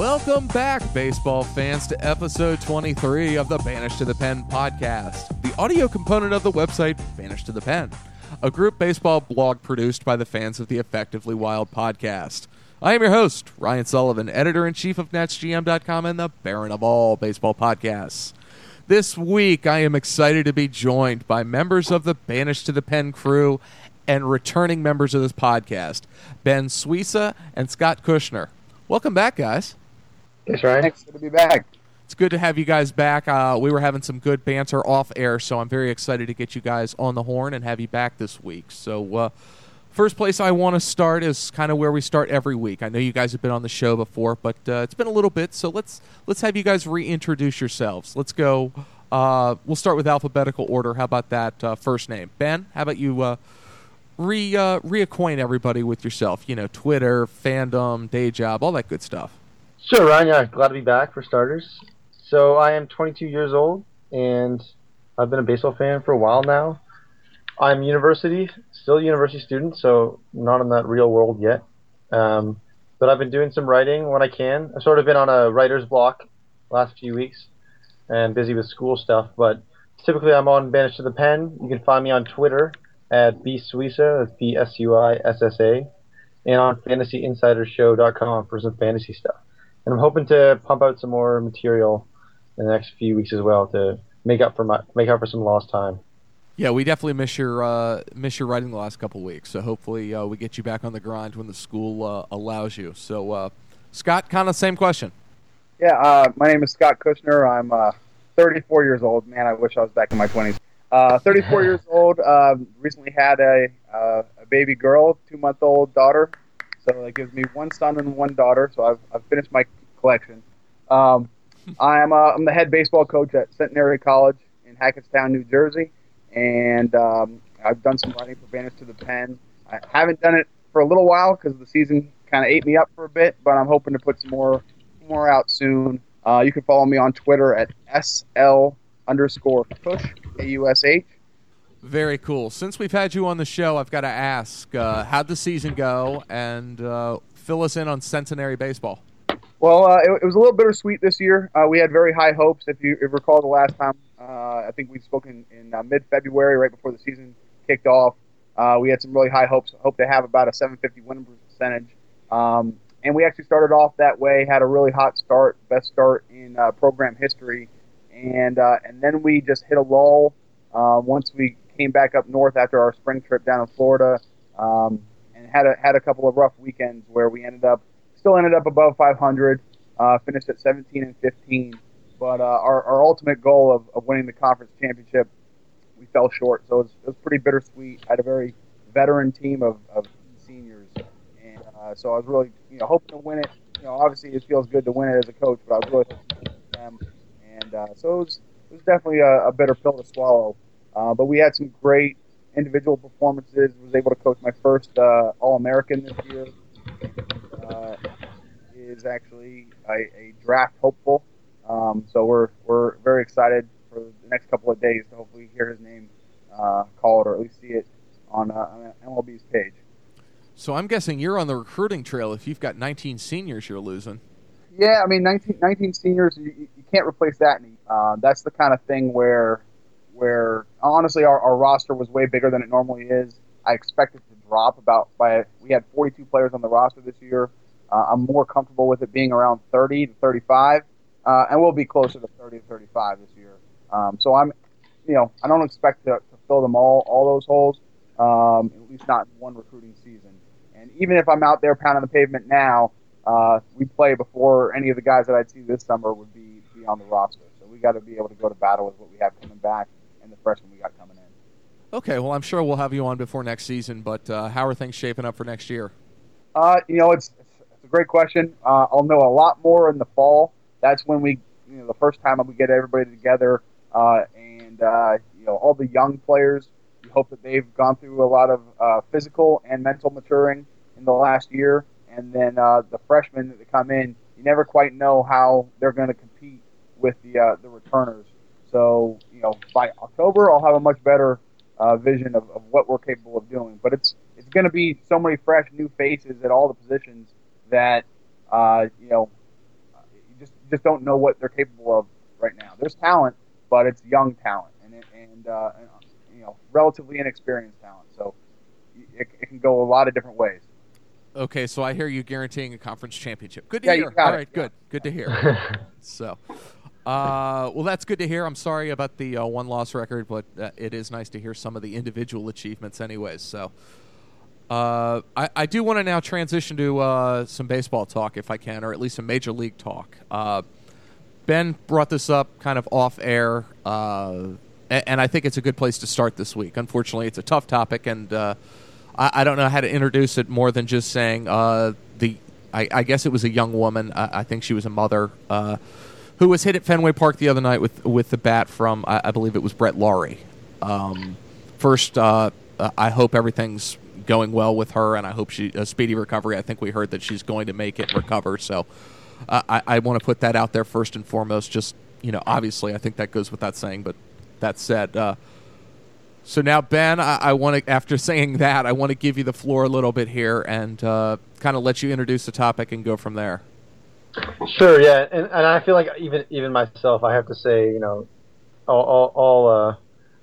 Welcome back, baseball fans, to episode 23 of the Banished to the Pen podcast, the audio component of the website Banished to the Pen, a group baseball blog produced by the fans of the Effectively Wild podcast. I am your host, Ryan Sullivan, editor in chief of NatsGM.com and the Baron of all baseball podcasts. This week, I am excited to be joined by members of the Banished to the Pen crew and returning members of this podcast, Ben Suissa and Scott Kushner. Welcome back, guys. Thanks, Ryan. Thanks. Good to be back. It's good to have you guys back. Uh, we were having some good banter off air, so I'm very excited to get you guys on the horn and have you back this week. So, uh, first place I want to start is kind of where we start every week. I know you guys have been on the show before, but uh, it's been a little bit, so let's let's have you guys reintroduce yourselves. Let's go. Uh, we'll start with alphabetical order. How about that uh, first name, Ben? How about you? Uh, re reacquaint everybody with yourself. You know, Twitter, fandom, day job, all that good stuff. Sure, Ryan. Yeah, glad to be back for starters. So I am 22 years old, and I've been a baseball fan for a while now. I'm university, still a university student, so not in that real world yet. Um, but I've been doing some writing when I can. I've sort of been on a writer's block last few weeks and busy with school stuff. But typically, I'm on Banished to the Pen. You can find me on Twitter at bsuissa, that's B-S-U-I-S-S-A, and on FantasyInsidershow.com for some fantasy stuff. And I'm hoping to pump out some more material in the next few weeks as well to make up for my make up for some lost time. Yeah, we definitely miss your uh, miss your writing the last couple weeks. So hopefully uh, we get you back on the grind when the school uh, allows you. So uh, Scott, kind of same question. Yeah, uh, my name is Scott Kushner. I'm uh, 34 years old. Man, I wish I was back in my 20s. 34 years old. Um, recently had a a baby girl, two month old daughter. So that gives me one son and one daughter. So I've, I've finished my collection. Um, I'm, uh, I'm the head baseball coach at Centenary College in Hackettstown, New Jersey, and um, I've done some writing for Banished to the Pen. I haven't done it for a little while because the season kind of ate me up for a bit, but I'm hoping to put some more more out soon. Uh, you can follow me on Twitter at sl underscore push a u s h. Very cool. Since we've had you on the show, I've got to ask, uh, how'd the season go, and uh, fill us in on Centenary baseball. Well, uh, it, it, was a little bittersweet this year. Uh, we had very high hopes. If you, if you recall, the last time uh, I think we spoke in, in uh, mid-February, right before the season kicked off, we had some really high hopes. Hope to have about a 750 win percentage, um, and we actually started off that way. Had a really hot start, best start in program history, and and then we just hit a lull once we came back up north after our spring trip down in Florida, um, and had a had a couple of rough weekends where we ended up still ended up above 500, uh, finished at 17 and 15. But uh, our, our ultimate goal of, of winning the conference championship, we fell short. So it was, it was pretty bittersweet. I had a very veteran team of, of seniors, and uh, so I was really you know hoping to win it. You know, obviously it feels good to win it as a coach, but I was really hoping to them. And uh, so it was, it was definitely a, a bitter pill to swallow. Uh, but we had some great individual performances. Was able to coach my first uh, All American this year. Uh, is actually a, a draft hopeful. Um, so we're we're very excited for the next couple of days to hopefully hear his name uh, called or at least see it on, uh, on MLB's page. So I'm guessing you're on the recruiting trail if you've got 19 seniors you're losing. Yeah, I mean 19, 19 seniors, you, you can't replace that. Uh, that's the kind of thing where where honestly our, our roster was way bigger than it normally is. I expected to drop about by we had 42 players on the roster this year. Uh, I'm more comfortable with it being around 30 to 35, uh, and we'll be closer to 30 to 35 this year. Um, so I'm, you know, I don't expect to, to fill them all all those holes, um, at least not in one recruiting season. And even if I'm out there pounding the pavement now, uh, we play before any of the guys that I'd see this summer would be be on the roster. So we got to be able to go to battle with what we have coming back freshmen we got coming in. Okay, well, I'm sure we'll have you on before next season, but uh, how are things shaping up for next year? Uh, you know, it's, it's a great question. Uh, I'll know a lot more in the fall. That's when we, you know, the first time we get everybody together, uh, and uh, you know, all the young players. We hope that they've gone through a lot of uh, physical and mental maturing in the last year, and then the freshmen that come in, you never quite know how they're going to compete with the the returners. So, you know, by October, I'll have a much better uh, vision of, of what we're capable of doing. But it's it's going to be so many fresh new faces at all the positions that uh, you know just just don't know what they're capable of right now. There's talent, but it's young talent and it, and, uh, and you know relatively inexperienced talent. So it, it can go a lot of different ways. Okay, so I hear you guaranteeing a conference championship. Good to Yeah, hear. you got All it. right, good. Good to hear. so, uh, well, that's good to hear. I'm sorry about the uh, one loss record, but uh, it is nice to hear some of the individual achievements, anyways. So, uh, I, I do want to now transition to uh, some baseball talk, if I can, or at least some major league talk. Uh, ben brought this up kind of off air, uh, a- and I think it's a good place to start this week. Unfortunately, it's a tough topic, and I, I don't know how to introduce it more than just saying the. I, I guess it was a young woman. I, I think she was a mother who was hit at Fenway Park the other night with with the bat from I, I believe it was Brett Lawrie. Um, first, uh, uh, I hope everything's going well with her, and I hope she a speedy recovery. I think we heard that she's going to make it recover. So, uh, I, I want to put that out there first and foremost. Just you know, obviously, I think that goes without saying. But that said, uh, so now Ben, I, I want to after saying that, I want to give you the floor a little bit here and uh, kind of let you introduce the topic and go from there. Sure, yeah, and and I feel like even even myself, I have to say, you know, all all, all uh,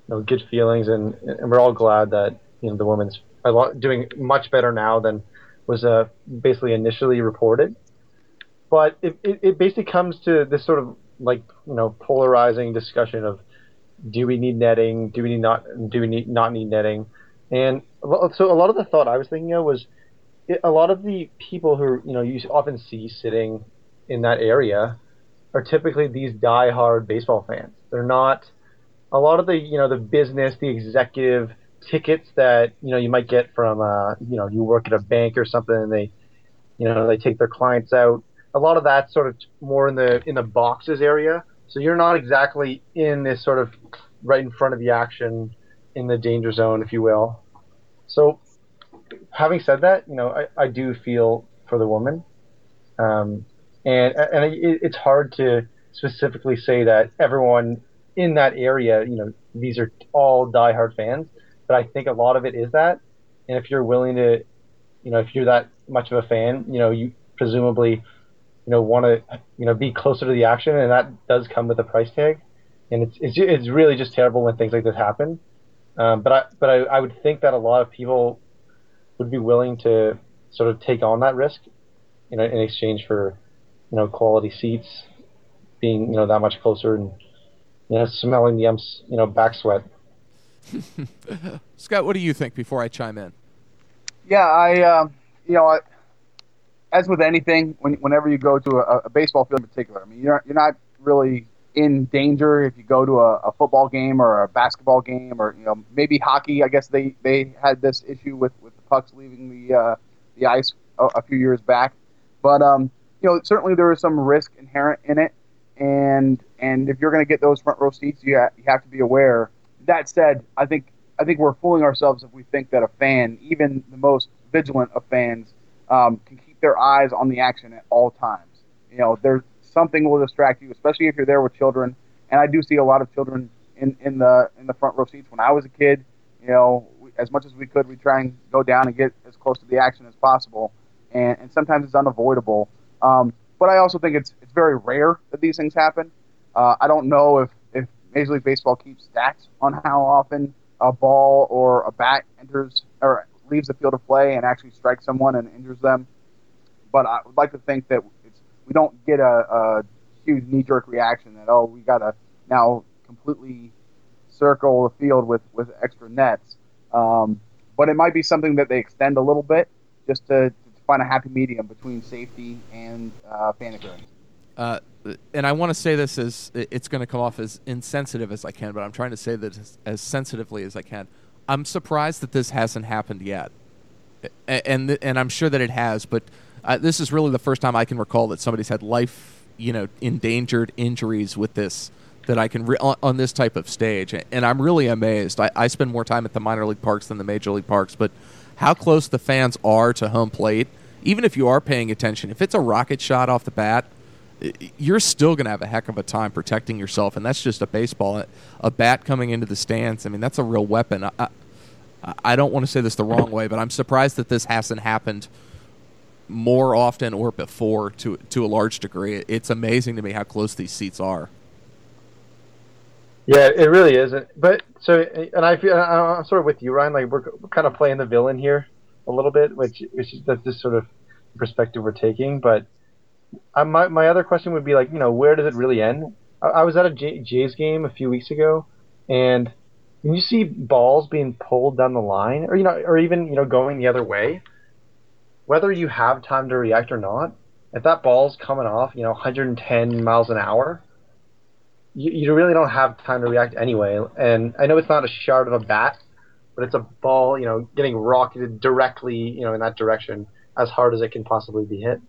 you know, good feelings, and and we're all glad that you know the women's a lot doing much better now than was uh, basically initially reported. But it, it it basically comes to this sort of like you know polarizing discussion of do we need netting, do we need not do we need not need netting, and so a lot of the thought I was thinking of was a lot of the people who you know you often see sitting in that area are typically these die-hard baseball fans. They're not a lot of the you know the business, the executive tickets that you know you might get from uh, you know you work at a bank or something, and they you know they take their clients out. A lot of that's sort of more in the in the boxes area. So you're not exactly in this sort of right in front of the action in the danger zone, if you will. So having said that, you know I, I do feel for the woman. Um, and and it, it's hard to specifically say that everyone in that area, you know, these are all diehard fans, but I think a lot of it is that. And if you're willing to, you know, if you're that much of a fan, you know, you presumably, you know, want to, you know, be closer to the action, and that does come with a price tag. And it's it's it's really just terrible when things like this happen. Um, but I but I, I would think that a lot of people would be willing to sort of take on that risk, you know, in exchange for you know, quality seats, being, you know, that much closer and, you know, smelling the umps, you know, back sweat. Scott, what do you think before I chime in? Yeah, I, um, you know, I, as with anything, when, whenever you go to a, a baseball field in particular, I mean, you're you're not really in danger if you go to a, a football game or a basketball game or you know maybe hockey. I guess they, they had this issue with, with the pucks leaving the uh, the ice a, a few years back, but um, you know certainly there is some risk inherent in it, and and if you're going to get those front row seats, you ha- you have to be aware. That said, I think I think we're fooling ourselves if we think that a fan, even the most vigilant of fans, um, can keep their eyes on the action at all times. You know, there's something will distract you, especially if you're there with children. And I do see a lot of children in, in the in the front row seats. When I was a kid, you know, we, as much as we could, we try and go down and get as close to the action as possible. And, and sometimes it's unavoidable. Um, but I also think it's it's very rare that these things happen. Uh, I don't know if, if Major League Baseball keeps stats on how often a ball or a bat enters or leaves the field of play and actually strikes someone and injures them. But I would like to think that we don't get a, a huge knee-jerk reaction that oh we got to now completely circle the field with with extra nets. Um, but it might be something that they extend a little bit just to find a happy medium between safety and uh, fan experience. Uh, and I want to say this as it's going to come off as insensitive as I can, but I'm trying to say this as, as sensitively as I can. I'm surprised that this hasn't happened yet, and and I'm sure that it has, but uh, this is really the first time I can recall that somebody's had life, you know, endangered injuries with this that I can re- on, on this type of stage, and I'm really amazed. I, I spend more time at the minor league parks than the major league parks, but how close the fans are to home plate, even if you are paying attention, if it's a rocket shot off the bat you're still going to have a heck of a time protecting yourself, and that's just a baseball. A bat coming into the stands, I mean, that's a real weapon. I, I, don't want to say this the wrong way, but I'm surprised that this hasn't happened more often or before to to a large degree. It's amazing to me how close these seats are. Yeah, it really is. But so, and I feel I'm sort of with you, Ryan. Like we're, we're kind of playing the villain here a little bit, which, which is, that's just sort of perspective we're taking. But I, my my other question would be like, you know, where does it really end? I, I was at a J, Jays game a few weeks ago, and when you see balls being pulled down the line, or you know, or even you know going the other way, whether you have time to react or not, if that ball's coming off, you know, 110 miles an hour you, you really don't have time to react anyway. And I know it's not a shard of a bat, but it's a ball, you know, getting rocketed directly, you know, in that direction as hard as it can possibly be hit.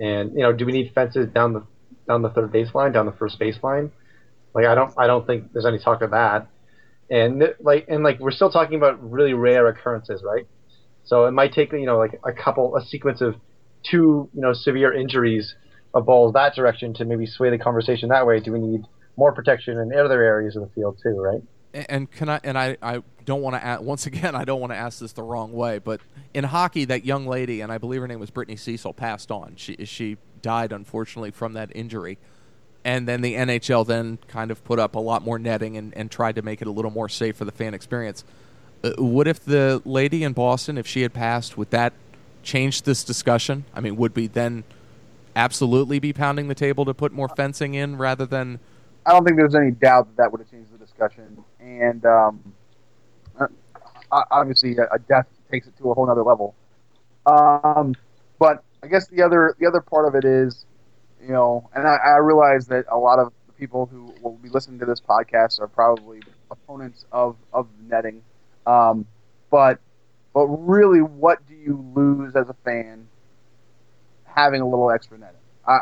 And you know, do we need fences down the down the third baseline, down the first baseline? Like I don't I don't think there's any talk of that. And like and like we're still talking about really rare occurrences, right? So it might take you know like a couple a sequence of two you know severe injuries of balls that direction to maybe sway the conversation that way. Do we need more protection in other areas of the field too, right? And can I? And I, I don't want to. Ask, Once again, I don't want to ask this the wrong way, but in hockey, that young lady, and I believe her name was Brittanie Cecil, passed on. She she died unfortunately from that injury, and then the NHL then kind of put up a lot more netting and, and tried to make it a little more safe for the fan experience. Uh, what if the lady in Boston, if she had passed, would that change this discussion? I mean, would we then absolutely be pounding the table to put more fencing in rather than I don't think there's any doubt that that would have changed the discussion. And um, uh, obviously, a death takes it to a whole other level. Um, but I guess the other the other part of it is, you know, and I, I realize that a lot of the people who will be listening to this podcast are probably opponents of of netting. Um, but but really, what do you lose as a fan having a little extra netting? I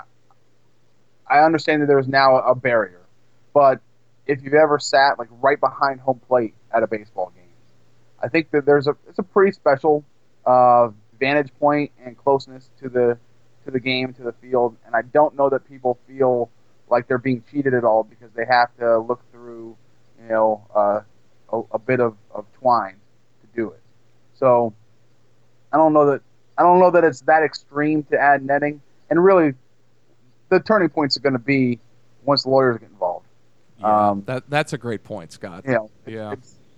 I understand that there's now a barrier, but if you've ever sat like right behind home plate at a baseball game, I think that there's a it's a pretty special uh, vantage point and closeness to the to the game to the field, and I don't know that people feel like they're being cheated at all because they have to look through you know uh, a, a bit of, of twine to do it. So I don't know that I don't know that it's that extreme to add netting, and really the turning points are going to be once the lawyers get involved. Yeah, um, that that's a great point, Scott. You know, yeah,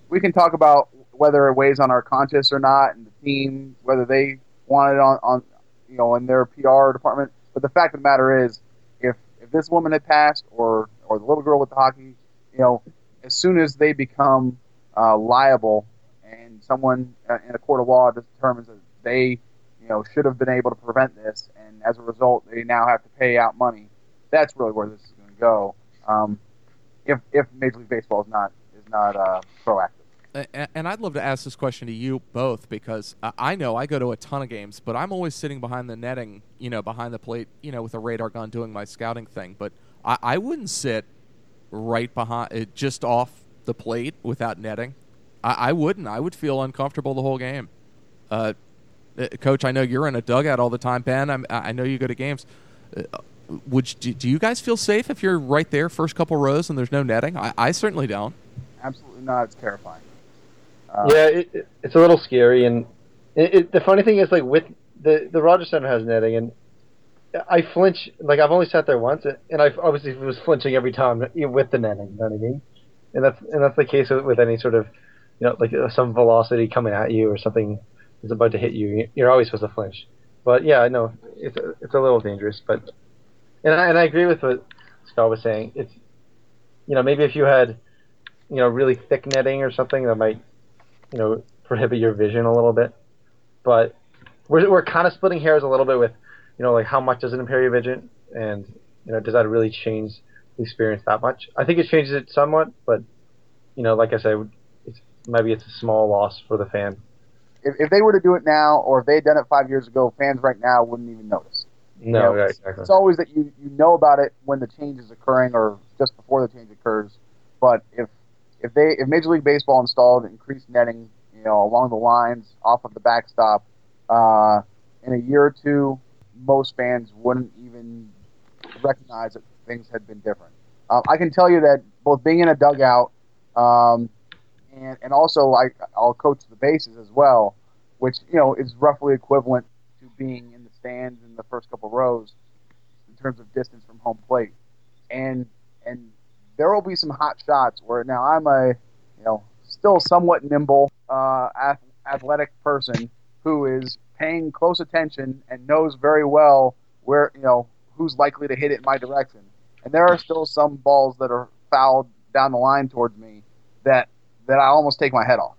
we can talk about whether it weighs on our conscience or not, and the team whether they want it on, on you know in their PR department. But the fact of the matter is, if if this woman had passed, or or the little girl with the hockey, you know, as soon as they become uh, liable, and someone uh, in a court of law determines that they you know should have been able to prevent this, and as a result they now have to pay out money. That's really where this is going to go. Um, if if Major League Baseball is not is not uh, proactive. And I'd love to ask this question to you both because I know I go to a ton of games, but I'm always sitting behind the netting, you know, behind the plate, you know, with a radar gun doing my scouting thing. But I, I wouldn't sit right behind, uh, just off the plate without netting. I, I wouldn't. I would feel uncomfortable the whole game. Uh, uh Coach, I know you're in a dugout all the time. Ben, I'm, i know you go to games. Would you, do you guys feel safe if you're right there, first couple rows, and there's no netting? I, I certainly don't. Absolutely not. It's terrifying. Uh, yeah, it, it's a little scary, and it, the funny thing is, like with the the Rogers Center has netting, and I flinch. Like I've only sat there once, and I obviously was flinching every time with the netting. You know what I mean? And that's and that's the case with, with any sort of, you know, like uh, some velocity coming at you or something is about to hit you. You're always supposed to flinch. But yeah, I know it's a, it's a little dangerous, but and I, and I agree with what Scott was saying. It's you know maybe if you had you know really thick netting or something that might you know prohibit your vision a little bit, but we're we're kind of splitting hairs a little bit with you know like how much does it impair your vision and you know does that really change the experience that much? I think it changes it somewhat, but you know like I said, it's, maybe it's a small loss for the fan. If, if they were to do it now, or if they had done it five years ago, fans right now wouldn't even notice. No, you know, right, exactly. It's always that you, you know about it when the change is occurring or just before the change occurs. But if if they if Major League Baseball installed increased netting, you know, along the lines off of the backstop, uh, in a year or two, most fans wouldn't even recognize that things had been different. Um, I can tell you that both being in a dugout um, and and also I I'll coach the bases as well, which you know is roughly equivalent to being in the stands in the first couple rows in terms of distance from home plate, and and there will be some hot shots where now I'm a you know still somewhat nimble, uh, athletic person who is paying close attention and knows very well where you know who's likely to hit it in my direction. And there are still some balls that are fouled down the line towards me that that I almost take my head off.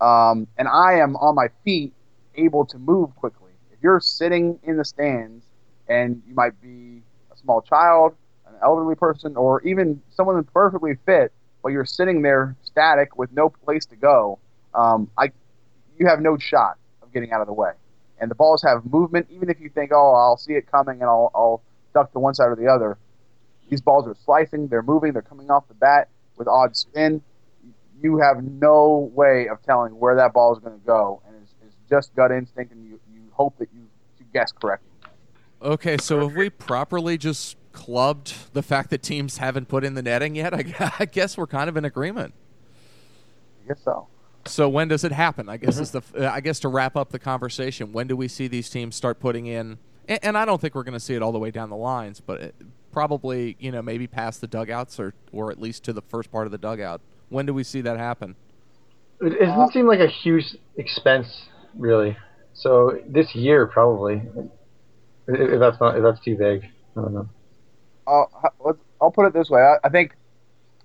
Um, and I am on my feet, able to move quickly. You're sitting in the stands and you might be a small child, an elderly person, or even someone who's perfectly fit, but you're sitting there static with no place to go, um, I, you have no shot of getting out of the way. And the balls have movement, even if you think, oh, I'll see it coming and I'll, I'll duck to one side or the other. These balls are slicing, they're moving, they're coming off the bat with odd spin. You have no way of telling where that ball is going to go, and it's, it's, just gut instinct, and you hope that you, you guess correctly. Okay, so have we properly just clubbed the fact that teams haven't put in the netting yet? I, I guess we're kind of in agreement. I guess so. So when does it happen? I guess mm-hmm. is the uh, I guess to wrap up the conversation. When do we see these teams start putting in? And, and I don't think we're going to see it all the way down the lines, but it, probably you know maybe past the dugouts or or at least to the first part of the dugout. When do we see that happen? It doesn't seem like a huge expense, really. So this year, probably. If that's not if that's too vague, I don't know. Uh, I'll put it this way. I, I think,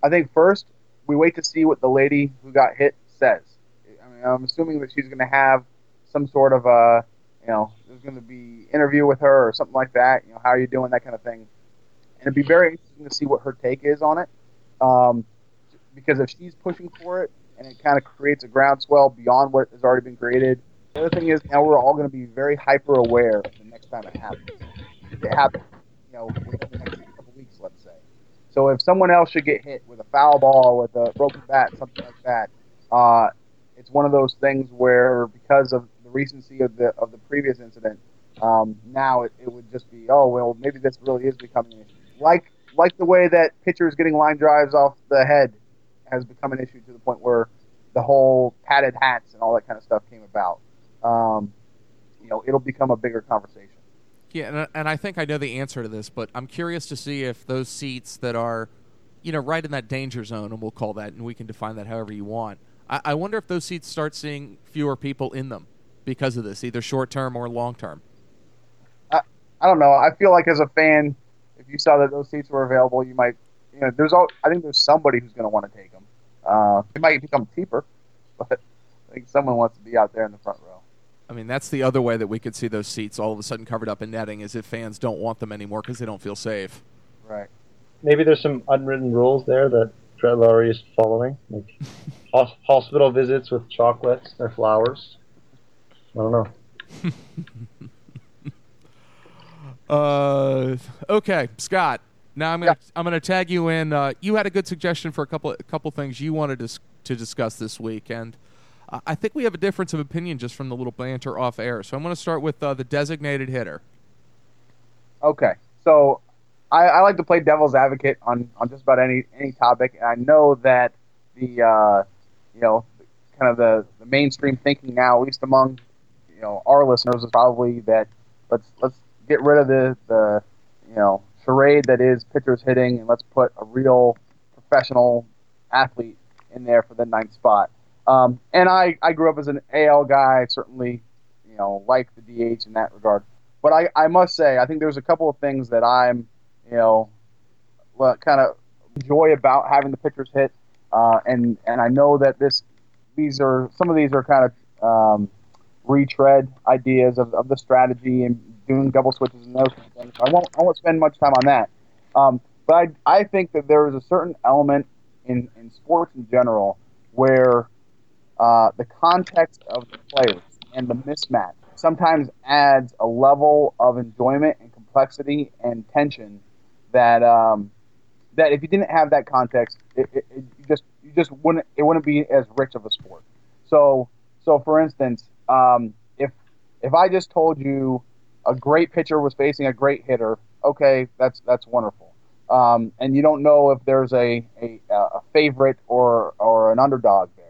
I think first we wait to see what the lady who got hit says. I mean, I'm assuming that she's going to have some sort of a, you know, there's going to be interview with her or something like that. You know, how are you doing? That kind of thing. And it'd be very interesting to see what her take is on it. Um, because if she's pushing for it and it kind of creates a groundswell beyond what has already been created, the other thing is now we're all going to be very hyper aware the next time it happens. It happens, you know, within the next couple weeks, let's say. So if someone else should get hit with a foul ball, with a broken bat, something like that, uh, it's one of those things where because of the recency of the of the previous incident, um, now it, it would just be oh well maybe this really is becoming an issue. Like like the way that pitchers getting line drives off the head has become an issue to the point where the whole padded hats and all that kind of stuff came about. Um, you know, it'll become a bigger conversation. Yeah, and, and I think I know the answer to this, but I'm curious to see if those seats that are, you know, right in that danger zone, and we'll call that, and we can define that however you want. I, I wonder if those seats start seeing fewer people in them because of this, either short term or long term. I, I don't know. I feel like as a fan, if you saw that those seats were available, you might, you know, there's all. I think there's somebody who's going to want to take them. Uh, it might become cheaper, but I think someone wants to be out there in the front row. I mean, that's the other way that we could see those seats all of a sudden covered up in netting is if fans don't want them anymore because they don't feel safe. Right. Maybe there's some unwritten rules there that Brett Lawrie is following, like hospital visits with chocolates or flowers. I don't know. uh, okay, Scott. Now I'm gonna yeah. I'm gonna tag you in. Uh, you had a good suggestion for a couple a couple things you wanted to to discuss this week, and I think we have a difference of opinion just from the little banter off air. So I'm going to start with uh, the designated hitter. Okay, so I, I, like to play devil's advocate on, on just about any any topic, and I know that the uh, you know kind of the, the mainstream thinking now, at least among you know our listeners, is probably that let's let's get rid of the the you know charade that is pitchers hitting, and let's put a real professional athlete in there for the ninth spot. Um, and I, I grew up as an AL guy. I certainly, you know, like the DH in that regard. But I, I must say, I think there's a couple of things that I'm, you know, kind of enjoy about having the pitchers hit. Uh, and and I know that this, these are some of these are kind of um, retread ideas of, of the strategy and doing double switches and those kind of things. I won't I won't spend much time on that. Um, but I, I think that there is a certain element in, in sports in general where uh, the context of the players and the mismatch sometimes adds a level of enjoyment and complexity and tension that um, that if you didn't have that context, it, it, it just you just wouldn't it wouldn't be as rich of a sport. So so for instance, um, if if I just told you a great pitcher was facing a great hitter, okay, that's that's wonderful. Um, and you don't know if there's a, a, a favorite or or an underdog there.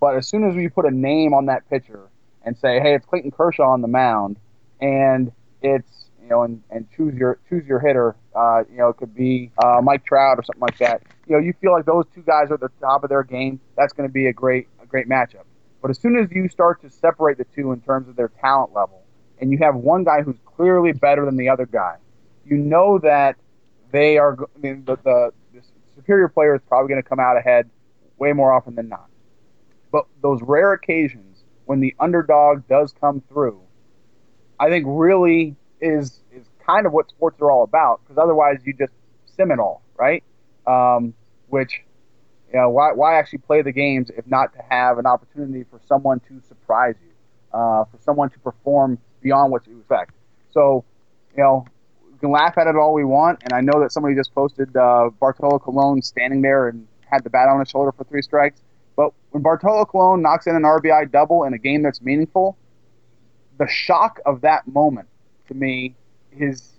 But as soon as we put a name on that pitcher and say, hey, it's Clayton Kershaw on the mound, and it's you know, and, and choose your choose your hitter. Uh, you know, it could be uh, Mike Trout or something like that. You know, you feel like those two guys are at the top of their game. That's going to be a great a great matchup. But as soon as you start to separate the two in terms of their talent level, and you have one guy who's clearly better than the other guy, you know that they are. I mean, the, the, the superior player is probably going to come out ahead way more often than not. But those rare occasions when the underdog does come through, I think really is is kind of what sports are all about. Because otherwise, you just sim it all, right? Um, which you know, why why actually play the games if not to have an opportunity for someone to surprise you, uh, for someone to perform beyond what you expect. So, you know, we can laugh at it all we want, and I know that somebody just posted uh, Bartolo Colon standing there and had the bat on his shoulder for three strikes. When Bartolo Colon knocks in an RBI double in a game that's meaningful, the shock of that moment to me is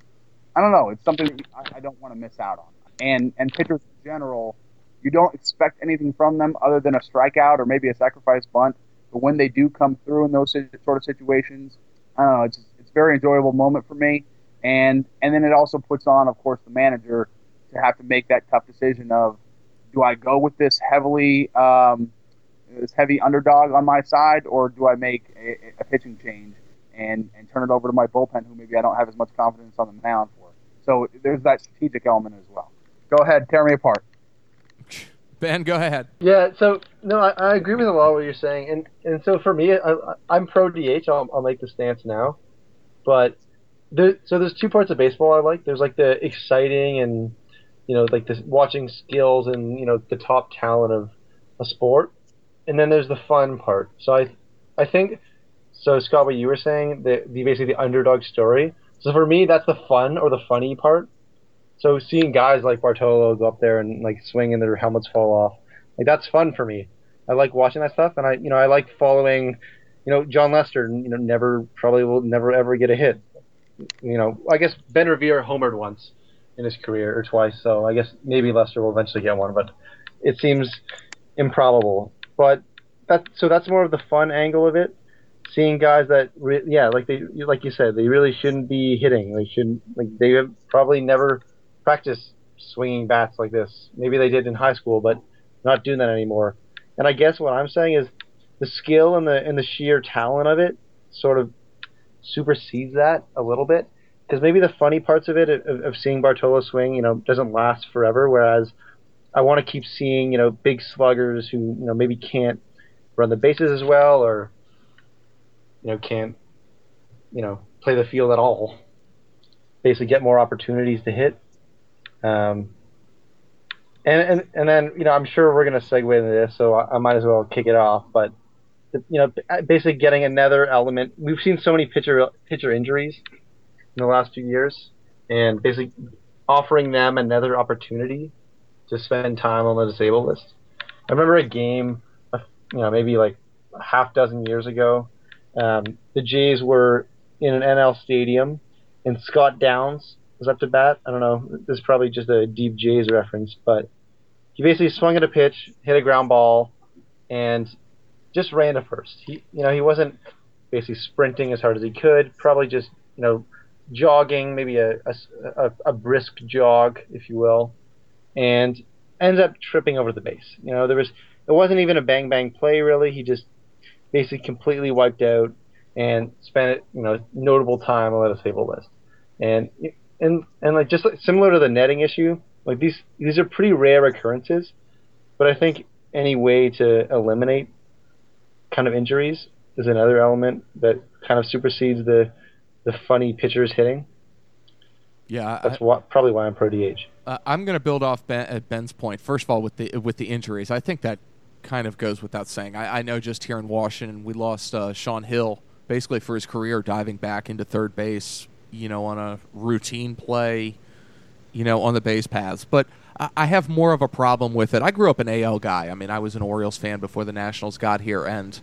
I don't know. It's something I, I don't want to miss out on. And and pitchers in general, you don't expect anything from them other than a strikeout or maybe a sacrifice bunt. But when they do come through in those sort of situations, I don't know. It's it's a very enjoyable moment for me. And and then it also puts on, of course, the manager to have to make that tough decision of do I go with this heavily um, this heavy underdog on my side, or do I make a, a pitching change and and turn it over to my bullpen, who maybe I don't have as much confidence on the mound for? So there's that strategic element as well. Go ahead, tear me apart. Ben, go ahead. Yeah, so no, I, I agree with a lot of what you're saying, and and so for me, I, I'm pro DH. I'll, I'll make the stance now, but there, so there's two parts of baseball I like. There's like the exciting and you know like this watching skills and you know the top talent of a sport, and then there's the fun part. So I I think so Scott, what you were saying, the, the basically the underdog story. So for me, that's the fun or the funny part. So seeing guys like Bartolo go up there and like swing and their helmets fall off, like that's fun for me. I like watching that stuff, and I you know I like following, you know Jon Lester. You know never probably will never ever get a hit. You know I guess Ben Revere homered once in his career or twice, so I guess maybe Lester will eventually get one, but it seems improbable. But that so that's more of the fun angle of it. Seeing guys that re- yeah, like they like you said, they really shouldn't be hitting. They shouldn't like they have probably never practiced swinging bats like this. Maybe they did in high school, but not doing that anymore. And I guess what I'm saying is the skill and the and the sheer talent of it sort of supersedes that a little bit because maybe the funny parts of it of, of seeing Bartolo swing, you know, doesn't last forever. Whereas I want to keep seeing, you know, big sluggers who you know maybe can't run the bases as well or you know can't you know play the field at all. Basically, get more opportunities to hit. Um, and, and and then you know I'm sure we're going to segue into this, so I, I, might as well kick it off. But you know, basically getting another element. We've seen so many pitcher pitcher injuries in the last few years, and basically offering them another opportunity to spend time on the disabled list. I remember a game, you know, maybe like a half dozen years ago. Um, the Jays were in an NL stadium, and Scott Downs was up to bat. I don't know. This is probably just a deep Jays reference, but he basically swung at a pitch, hit a ground ball, and just ran to first. He, you know, he wasn't basically sprinting as hard as he could. Probably just, you know, jogging, maybe a, a, a brisk jog, if you will, and ends up tripping over the base. You know, there was it wasn't even a bang bang play really. He just basically completely wiped out and spent you know notable time on the disabled list. And and and like just like, similar to the netting issue, like these these are pretty rare occurrences, but I think any way to eliminate kind of injuries is another element that kind of supersedes the the funny pitchers hitting. Yeah, that's I, why, probably why I'm pro DH. Uh, I'm going to build off ben, at Ben's point. First of all, with the with the injuries, I think that kind of goes without saying. I, I know just here in Washington, we lost uh, Shawn Hill basically for his career diving back into third base you know, on a routine play, you know, on the base paths. But I have more of a problem with it. I grew up an AL guy. I mean, I was an Orioles fan before the Nationals got here, and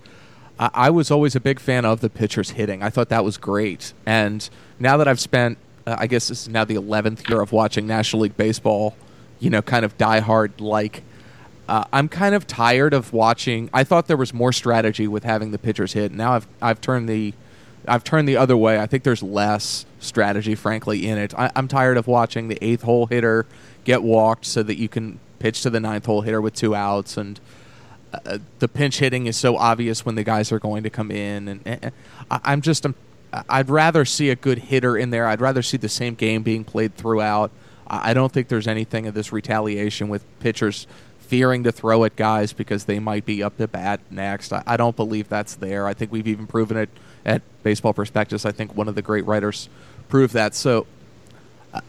I was always a big fan of the pitchers hitting. I thought that was great. And now that I've spent, uh, I guess this is now the 11th year of watching National League Baseball, you know, kind of diehard like. Uh, I'm kind of tired of watching. I thought there was more strategy with having the pitchers hit. Now I've I've turned the I've turned the other way. I think there's less strategy, frankly, in it. I, I'm tired of watching the eighth hole hitter get walked so that you can pitch to the ninth hole hitter with two outs and uh, the pinch hitting is so obvious when the guys are going to come in and, and I, am just I'm, I'd rather see a good hitter in there. I'd rather see the same game being played throughout. I don't think there's anything of this retaliation with pitchers fearing to throw at guys because they might be up to bat next. I, don't believe that's there. I think we've even proven it at Baseball Prospectus. I think one of the great writers proved that. So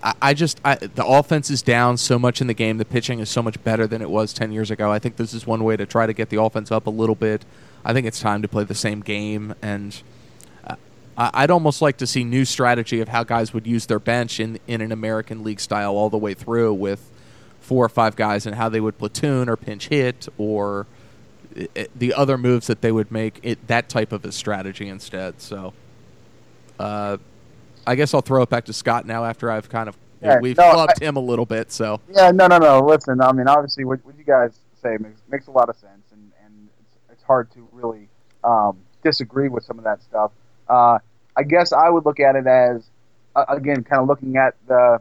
I, I just I, the offense is down so much in the game. The pitching is so much better than it was ten years ago. I think this is one way to try to get the offense up a little bit. I think it's time to play the same game, and I'd almost like to see new strategy of how guys would use their bench in in an American League style all the way through with four or five guys and how they would platoon or pinch hit or the other moves that they would make it that type of a strategy instead. So. Uh, I guess I'll throw it back to Scott now after I've kind of yeah, we've no, clubbed I, him a little bit. So yeah, no, no, no. Listen, I mean, obviously, what, what you guys say makes makes a lot of sense, and and it's, it's hard to really um, disagree with some of that stuff. Uh, I guess I would look at it as uh, again, kind of looking at the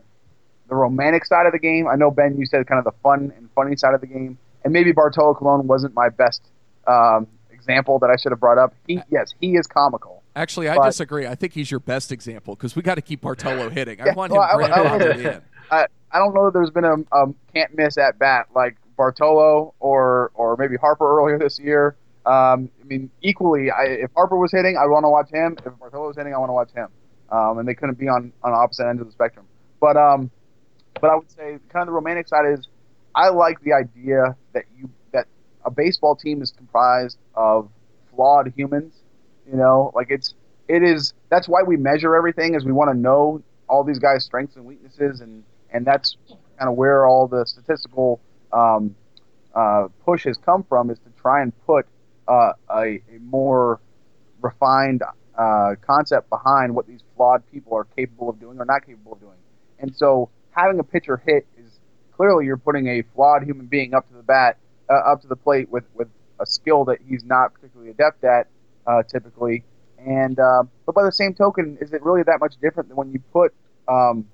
the romantic side of the game. I know Ben, you said kind of the fun and funny side of the game, and maybe Bartolo Colon wasn't my best um, example that I should have brought up. He, yes, he is comical. Actually, I but, disagree. I think he's your best example because we got to keep Bartolo hitting. I want him well, I, in. I, I don't know that there's been a, a can't miss at bat like Bartolo or or maybe Harper earlier this year. Um, I mean, equally, I, if Harper was hitting, I want to watch him. If Bartolo was hitting, I want to watch him. Um, and they couldn't be on on opposite ends of the spectrum. But um, but I would say kind of the romantic side is I like the idea that you that a baseball team is comprised of flawed humans you know, like it's it is that's why we measure everything is we want to know all these guys' strengths and weaknesses, and and that's kind of where all the statistical um, uh, push has come from is to try and put uh, a, a, more refined uh, concept behind what these flawed people are capable of doing or not capable of doing. And so having a pitcher hit is clearly you're putting a flawed human being up to the bat, uh, up to the plate with, with a skill that he's not particularly adept at, uh, typically. And uh, but by the same token, is it really that much different than when you put um,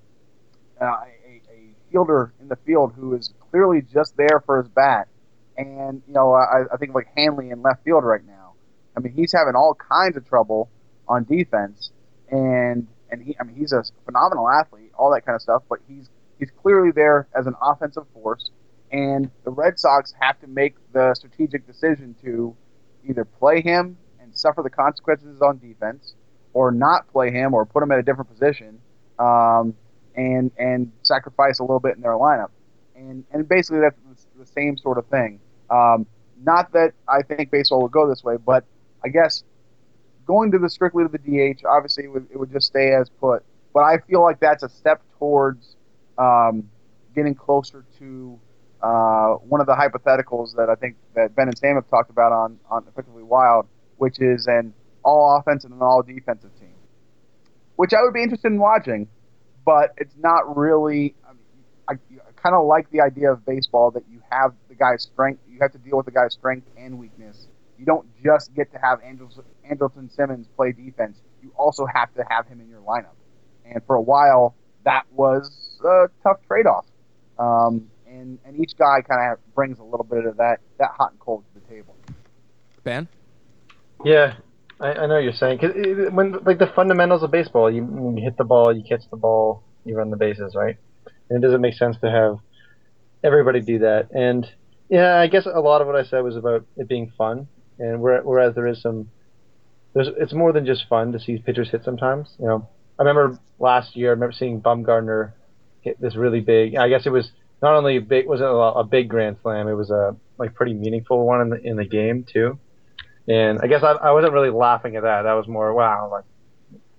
uh, a, a, fielder in the field who is clearly just there for his bat? And you know, I, I think like Hanley in left field right now. I mean, he's having all kinds of trouble on defense, and and he, I mean, he's a phenomenal athlete, all that kind of stuff. But he's he's clearly there as an offensive force, and the Red Sox have to make the strategic decision to either play him and suffer the consequences on defense, or not play him, or put him at a different position, um, and and sacrifice a little bit in their lineup. And and basically that's the same sort of thing. Um, not that I think baseball would go this way, but I guess going to the strictly to the DH, obviously it would, it would just stay as put. But I feel like that's a step towards um, getting closer to uh, one of the hypotheticals that I think that Ben and Sam have talked about on on Effectively Wild, which is an all offensive and all defensive team, which I would be interested in watching, but it's not really. I, mean, I kind of like the idea of baseball that you have the guy's strength, you have to deal with the guy's strength and weakness. You don't just get to have Andrelton Simmons play defense. You also have to have him in your lineup. And for a while, that was a tough trade-off. Um, and, and each guy kind of brings a little bit of that, that hot and cold to the table. Ben? Yeah, I, I know what you're saying. Cause when like the fundamentals of baseball, you, you hit the ball, you catch the ball, you run the bases, right? And it doesn't make sense to have everybody do that. And yeah, I guess a lot of what I said was about it being fun. And whereas there is some, there's it's more than just fun to see pitchers hit sometimes. You know, I remember last year, I remember seeing Bumgarner hit this really big. I guess it was not only big, wasn't a, a big grand slam. It was a like pretty meaningful one in the in the game too. And I guess I, I wasn't really laughing at that. That was more, wow, like,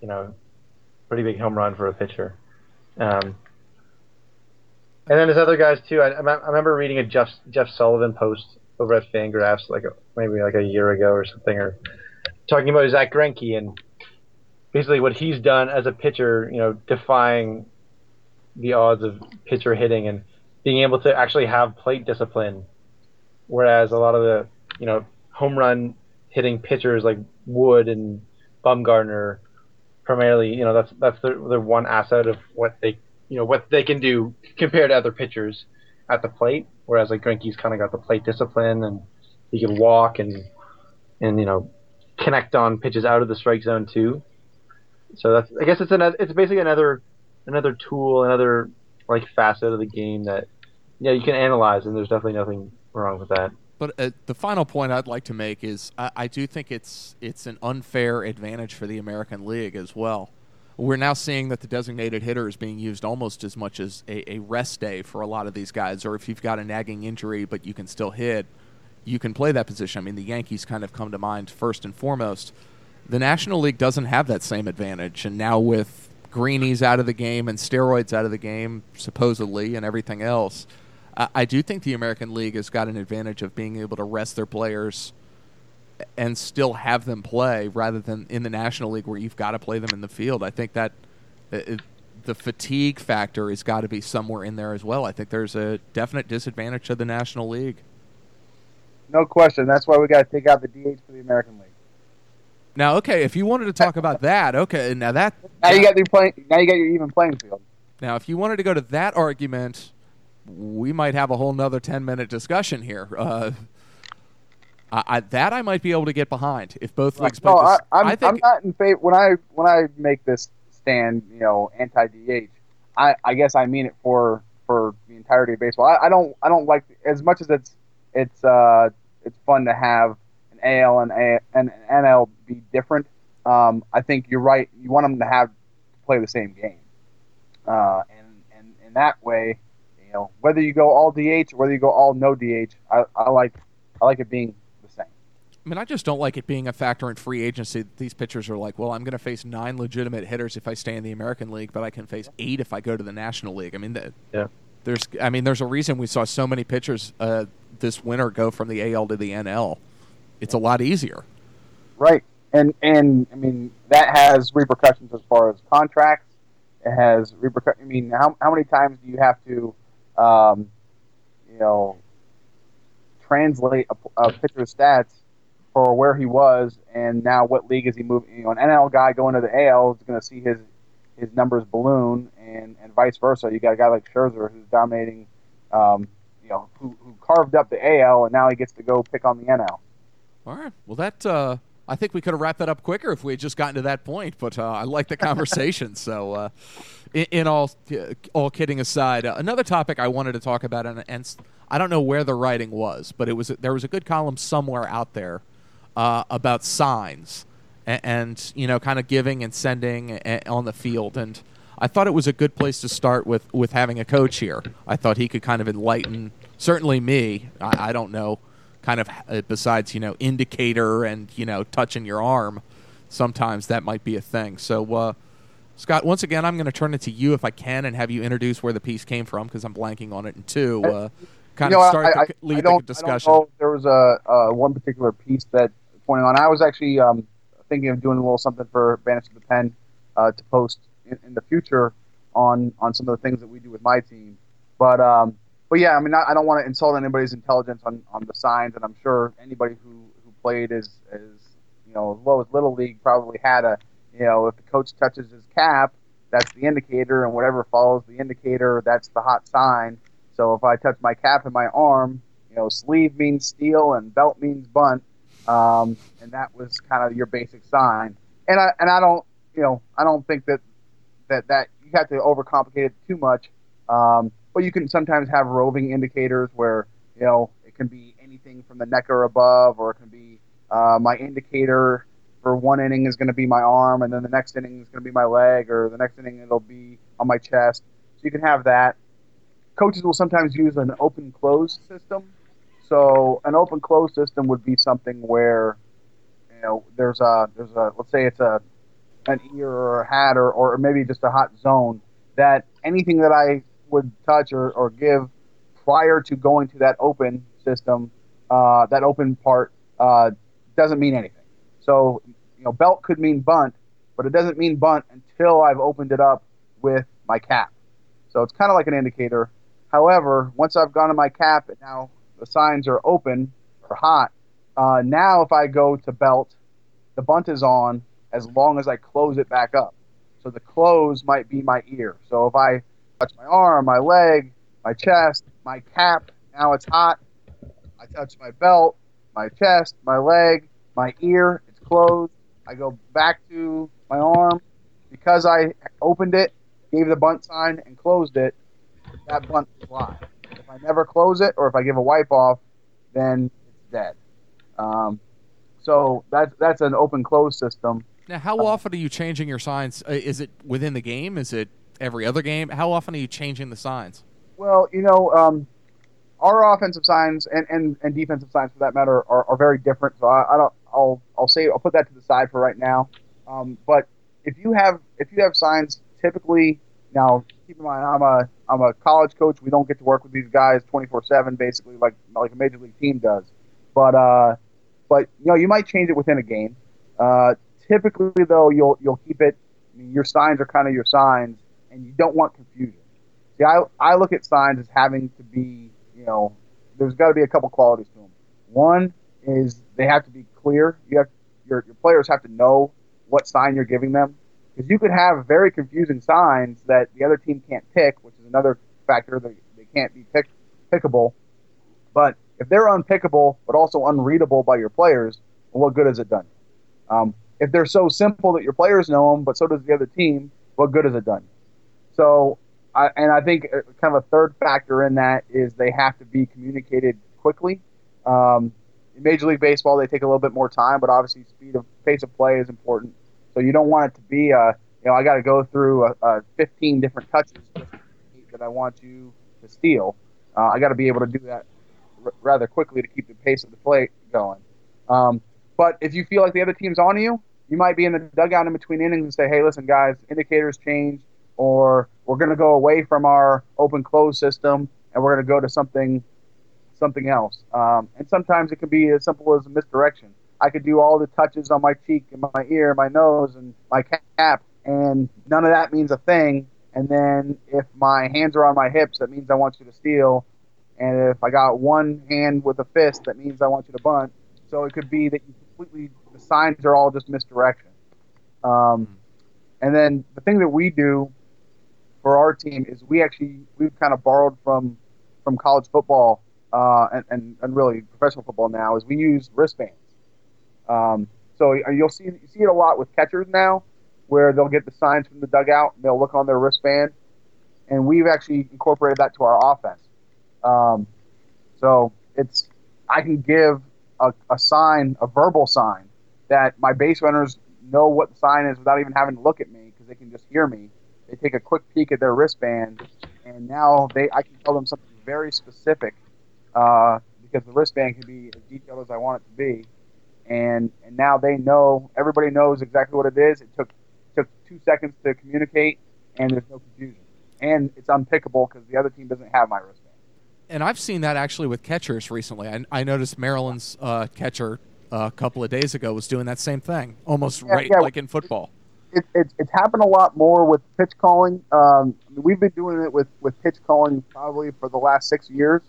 you know, pretty big home run for a pitcher. Um, and then there's other guys too. I, I remember reading a Jeff Jeff Sullivan post over at Fangraphs like a, maybe like a year ago or something, or talking about Zack Greinke and basically what he's done as a pitcher. You know, defying the odds of pitcher hitting and being able to actually have plate discipline, whereas a lot of the you know home run hitting pitchers like Wood and Bumgarner primarily, you know, that's that's their, their one asset of what they, you know, what they can do compared to other pitchers at the plate. Whereas like Greinke's kind of got the plate discipline and he can walk and and you know connect on pitches out of the strike zone too. So that's I guess it's another it's basically another another tool, another like facet of the game that yeah you can analyze, and there's definitely nothing wrong with that. But uh, the final point I'd like to make is I, I do think it's it's an unfair advantage for the American League as well. We're now seeing that the designated hitter is being used almost as much as a, a rest day for a lot of these guys, or if you've got a nagging injury but you can still hit, you can play that position. I mean, the Yankees kind of come to mind first and foremost. The National League doesn't have that same advantage, and now with greenies out of the game and steroids out of the game, supposedly, and everything else, I, I do think the American League has got an advantage of being able to rest their players and still have them play rather than in the National League where you've got to play them in the field. I think that it, the fatigue factor has got to be somewhere in there as well. I think there's a definite disadvantage to the National League. No question. That's why we got to take out the DH for the American League. Now, okay, if you wanted to talk about that, okay, now that now you got your playing. Now you got your even playing field. Now, if you wanted to go to that argument, we might have a whole nother ten minute discussion here. Uh, I, I, that I might be able to get behind if both leagues. No. I, I'm, I think I'm not in favor. When I when I make this stand, you know, anti DH, I, I guess I mean it for for the entirety of baseball. I, I don't I don't like as much as it's it's uh it's fun to have an AL and, A, and an NL be different. Um, I think you're right. You want them to have to play the same game, uh, and and in that way, you know, whether you go all DH or whether you go all no DH, I, I like I like it being. I mean, I just don't like it being a factor in free agency. These pitchers are like, well, I'm going to face nine legitimate hitters if I stay in the American League, but I can face eight if I go to the National League. I mean, the, Yeah. there's, I mean, there's a reason we saw so many pitchers uh, this winter go from the AL to the NL. It's a lot easier. Right. And and I mean that has repercussions as far as contracts. It has repercussions. I mean, how how many times do you have to, um, you know, translate a, a pitcher's stats for where he was and now what league is he moving? You know, an NL guy going to the AL is going to see his his numbers balloon, and and vice versa. You got a guy like Scherzer who's dominating. Um, you know, who, who carved up the AL and now he gets to go pick on the NL. All right. Well, that uh, I think we could have wrapped that up quicker if we had just gotten to that point. But uh, I like the conversation. so, uh, in, in all all kidding aside, uh, another topic I wanted to talk about, and, and I don't know where the writing was, but it was there was a good column somewhere out there uh, about signs and, and you know, kind of giving and sending a, on the field, and I thought it was a good place to start with with having a coach here. I thought he could kind of enlighten, certainly me. I, I don't know kind of uh, besides you know indicator and you know touching your arm sometimes that might be a thing so uh, scott once again i'm going to turn it to you if i can and have you introduce where the piece came from because i'm blanking on it and two uh, kind You know, of start I, the, I, lead I the discussion I don't know if there was a uh, one particular piece that on. I was actually um, thinking of doing a little something for Banished to the Pen uh, to post in, in the future on on some of the things that we do with my team. But um, but yeah, I mean, I, I don't want to insult anybody's intelligence on, on the signs, and I'm sure anybody who, who played as as you know as low as little league probably had a you know if the coach touches his cap, that's the indicator, and whatever follows the indicator, that's the hot sign. So if I touch my cap and my arm, you know, sleeve means steal and belt means bunt, um, and that was kind of your basic sign. And I and I don't, you know, I don't think that that that you have to overcomplicate it too much. Um, but you can sometimes have roving indicators where you know it can be anything from the neck or above, or it can be uh, my indicator for one inning is going to be my arm, and then the next inning is going to be my leg, or the next inning it'll be on my chest. So you can have that. Coaches will sometimes use an open close system. So an open close system would be something where you know there's a there's a let's say it's a an ear or a hat or, or maybe just a hot zone that anything that I would touch or, or give prior to going to that open system, uh, that open part uh, doesn't mean anything. So, you know, belt could mean bunt, but it doesn't mean bunt until I've opened it up with my cap. So it's kind of like an indicator. However, once I've gone to my cap and now the signs are open or hot, uh, now if I go to belt, the bunt is on, as long as I close it back up. So the close might be my ear. So if I touch my arm, my leg, my chest, my cap, now it's hot. I touch my belt, my chest, my leg, my ear, it's closed. I go back to my arm. Because I opened it, gave the bunt sign, and closed it, that bunt is live. I never close it or if I give a wipe off, then it's dead. Um, so that's that's an open close system. Now, how often are you changing your signs? Uh, Is it within the game? Is it every other game? How often are you changing the signs? Well, you know, um, our offensive signs and, and, and defensive signs, for that matter, are, are very different. So I, I don't. I'll I'll say I'll put that to the side for right now. Um, but if you have if you have signs, typically now keep in mind I'm a I'm a college coach. We don't get to work with these guys 24 seven, basically like like a major league team does. But uh, but you know you might change it within a game. Uh, typically though, you'll you'll keep it. I mean, your signs are kind of your signs, and you don't want confusion. See, I I look at signs as having to be you know there's got to be a couple qualities to them. One is they have to be clear. You have your your players have to know what sign you're giving them because you could have very confusing signs that the other team can't pick, which is another factor that they can't be pick, pickable. But if they're unpickable but also unreadable by your players, what good has it done? Um, if they're so simple that your players know them, but so does the other team, what good has it done? So, I, and I think uh, kind of a third factor in that is they have to be communicated quickly. Um, in Major League Baseball, they take a little bit more time, but obviously, speed of pace of play is important. So you don't want it to be a, you know, I got to go through a, a 15 different touches that I want you to steal. Uh, I got to be able to do that r- rather quickly to keep the pace of the play going. Um, but if you feel like the other team's on you, you might be in the dugout in between innings and say, "Hey, listen, guys, indicators change, or we're going to go away from our open close system and we're going to go to something, something else." Um, and sometimes it can be as simple as a misdirection. I could do all the touches on my cheek and my ear, my nose, and my cap, and none of that means a thing. And then if my hands are on my hips, that means I want you to steal. And if I got one hand with a fist, that means I want you to bunt. So it could be that you completely the signs are all just misdirection. Um, and then the thing that we do for our team is we actually we've kind of borrowed from from college football uh, and, and and really professional football now is we use wristbands. Um, so you'll see you see it a lot with catchers now, where they'll get the signs from the dugout and they'll look on their wristband, and we've actually incorporated that to our offense. Um, so it's I can give a, a sign, a verbal sign, that my base runners know what the sign is without even having to look at me because they can just hear me. They take a quick peek at their wristband, and now they I can tell them something very specific uh, because the wristband can be as detailed as I want it to be and and now they know everybody knows exactly what it is. It took took two seconds to communicate, and there's no confusion, and it's unpickable because the other team doesn't have my wristband. And I've seen that actually with catchers recently. I, I noticed Maryland's uh, catcher uh, a couple of days ago was doing that same thing, almost Yeah, right yeah. like in football. It, it, it's happened a lot more with pitch calling. Um, I mean, we've been doing it with, with pitch calling probably for the last six years,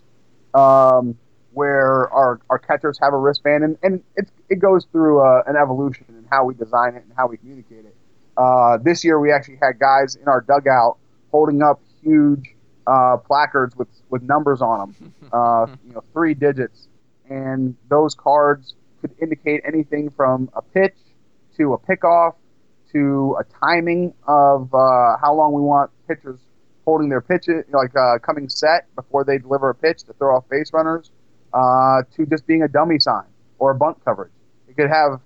um, where our, our catchers have a wristband, and, and it's, it goes through uh, an evolution in how we design it and how we communicate it. Uh, this year, we actually had guys in our dugout holding up huge uh, placards with, with numbers on them, uh, you know, three digits, and those cards could indicate anything from a pitch to a pickoff to a timing of uh, how long we want pitchers holding their pitches, like uh, coming set before they deliver a pitch to throw off base runners, uh, to just being a dummy sign or a bunt coverage. It could have,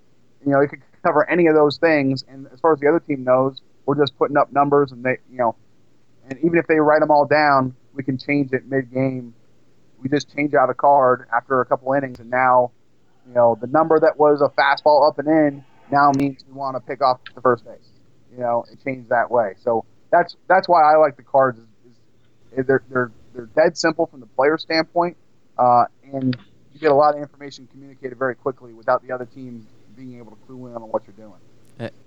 you know, it could cover any of those things. And as far as the other team knows, we're just putting up numbers, and they, you know, and even if they write them all down, we can change it mid-game. We just change out a card after a couple innings, and now, you know, the number that was a fastball up and in now means we want to pick off the first base. You know, it changed that way. So that's that's why I like the cards. Is, is they're they're they're dead simple from the player standpoint, uh, and you get a lot of information communicated very quickly without the other team being able to clue in on what you're doing.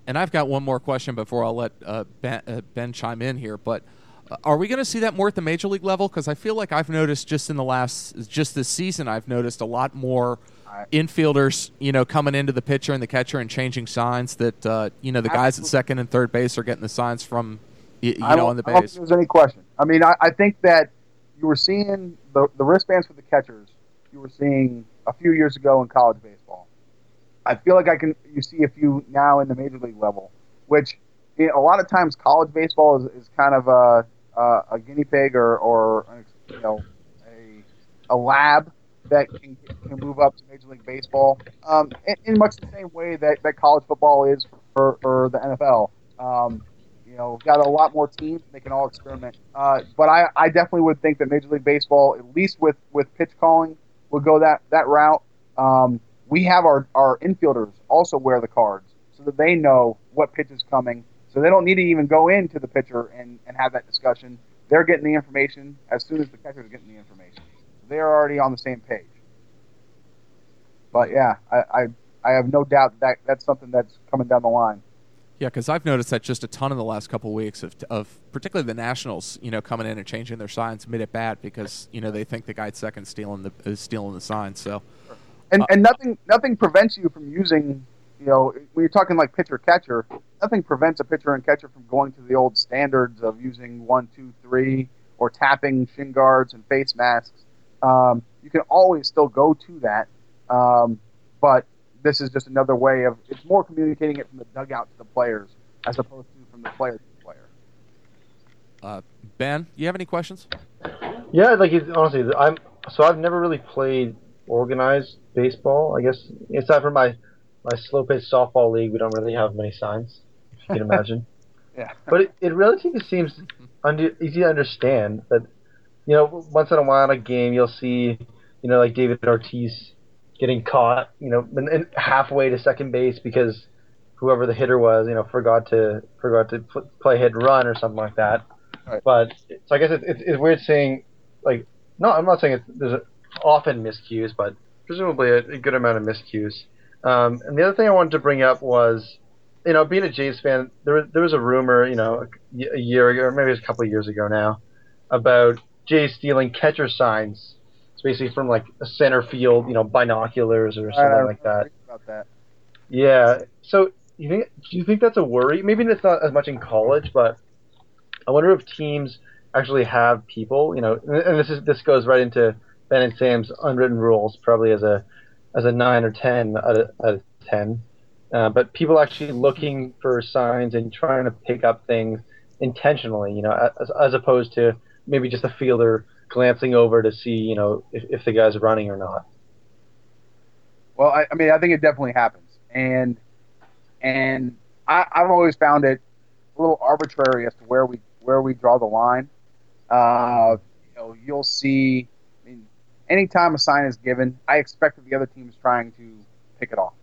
And I've got one more question before I'll let uh, ben, uh, ben chime in here. But uh, are we going to see that more at the major league level? Because I feel like I've noticed just in the last, just this season, I've noticed a lot more infielders, you know, coming into the pitcher and the catcher and changing signs. That uh, you know the guys at second and third base are getting the signs from you, you know on the I don't base. think there's any question. I mean, I, I think that you were seeing the, the wristbands for the catchers. You were seeing a few years ago in college baseball. I feel like I can. You see a few now in the major league level, which you know, a lot of times college baseball is, is kind of a, a, a guinea pig or, or you know a, a lab that can, can move up to Major League Baseball um, in, in much the same way that, that college football is for, for the NFL. Um, know, got a lot more teams. They can all experiment. Uh, but I, I definitely would think that Major League Baseball, at least with, with pitch calling, would go that, that route. Um, we have our, our infielders also wear the cards so that they know what pitch is coming. So they don't need to even go into the pitcher and, and have that discussion. They're getting the information as soon as the catcher is getting the information. They're already on the same page. But yeah, I, I, I have no doubt that that's something that's coming down the line. Yeah, because I've noticed that just a ton in the last couple of weeks of, of particularly the Nationals, you know, coming in and changing their signs mid at bat because you know they think the guy at second stealing the is stealing the sign. So, and Uh, and nothing nothing prevents you from using you know when you're talking like pitcher catcher nothing prevents a pitcher and catcher from going to the old standards of using one two three or tapping shin guards and face masks um, you can always still go to that um, but this is just another way of it's more communicating it from the dugout to the players as opposed to from the player to the player uh, Ben, you have any questions? Yeah, like honestly, I'm so I've never really played organized baseball. I guess aside from my my slow pitch softball league, we don't really have many signs. If you can imagine. yeah But it, it relatively seems under, easy to understand that, you know, once in a while in a game you'll see, you know, like David Ortiz getting caught, you know, and, and halfway to second base because whoever the hitter was, you know, forgot to forgot to pl- play hit and run or something like that. Right. But so I guess it's, it's, it's weird saying like no, I'm not saying it's, there's a, often miscues, but presumably a, a good amount of miscues. Um, and the other thing I wanted to bring up was you know, being a Jays fan, there was there was a rumor, you know, a, a year ago, or maybe it was a couple of years ago now, about Jays stealing catcher signs. It's basically from like a center field, you know, binoculars or something like that. about that Yeah. So you think do you think that's a worry? Maybe it's not as much in college, but I wonder if teams actually have people, you know, and and this is this goes right into Ben and Sam's unwritten rules, probably as a as a nine or ten out of, out of ten. Uh, but people actually looking for signs and trying to pick up things intentionally, you know, as, as opposed to maybe just a fielder glancing over to see, you know, if, if the guy's running or not. Well, I, I mean, I think it definitely happens, and and I, I've always found it a little arbitrary as to where we where we draw the line. Uh, you know, you'll see. I mean, anytime a sign is given, I expect that the other team is trying to pick it off,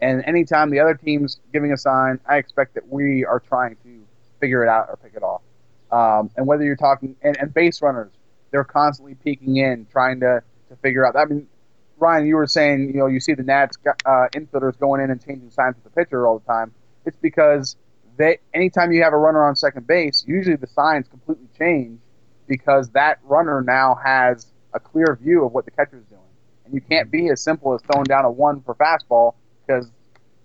and anytime the other team's giving a sign, I expect that we are trying to figure it out or pick it off. Um, and whether you're talking and, and base runners, they're constantly peeking in, trying to to figure out. I mean, Ryan, you were saying, you know, you see the Nats uh, infielders going in and changing signs with the pitcher all the time. It's because they, anytime you have a runner on second base, usually the signs completely change because that runner now has a clear view of what the catcher is doing, and you can't be as simple as throwing down a one for fastball because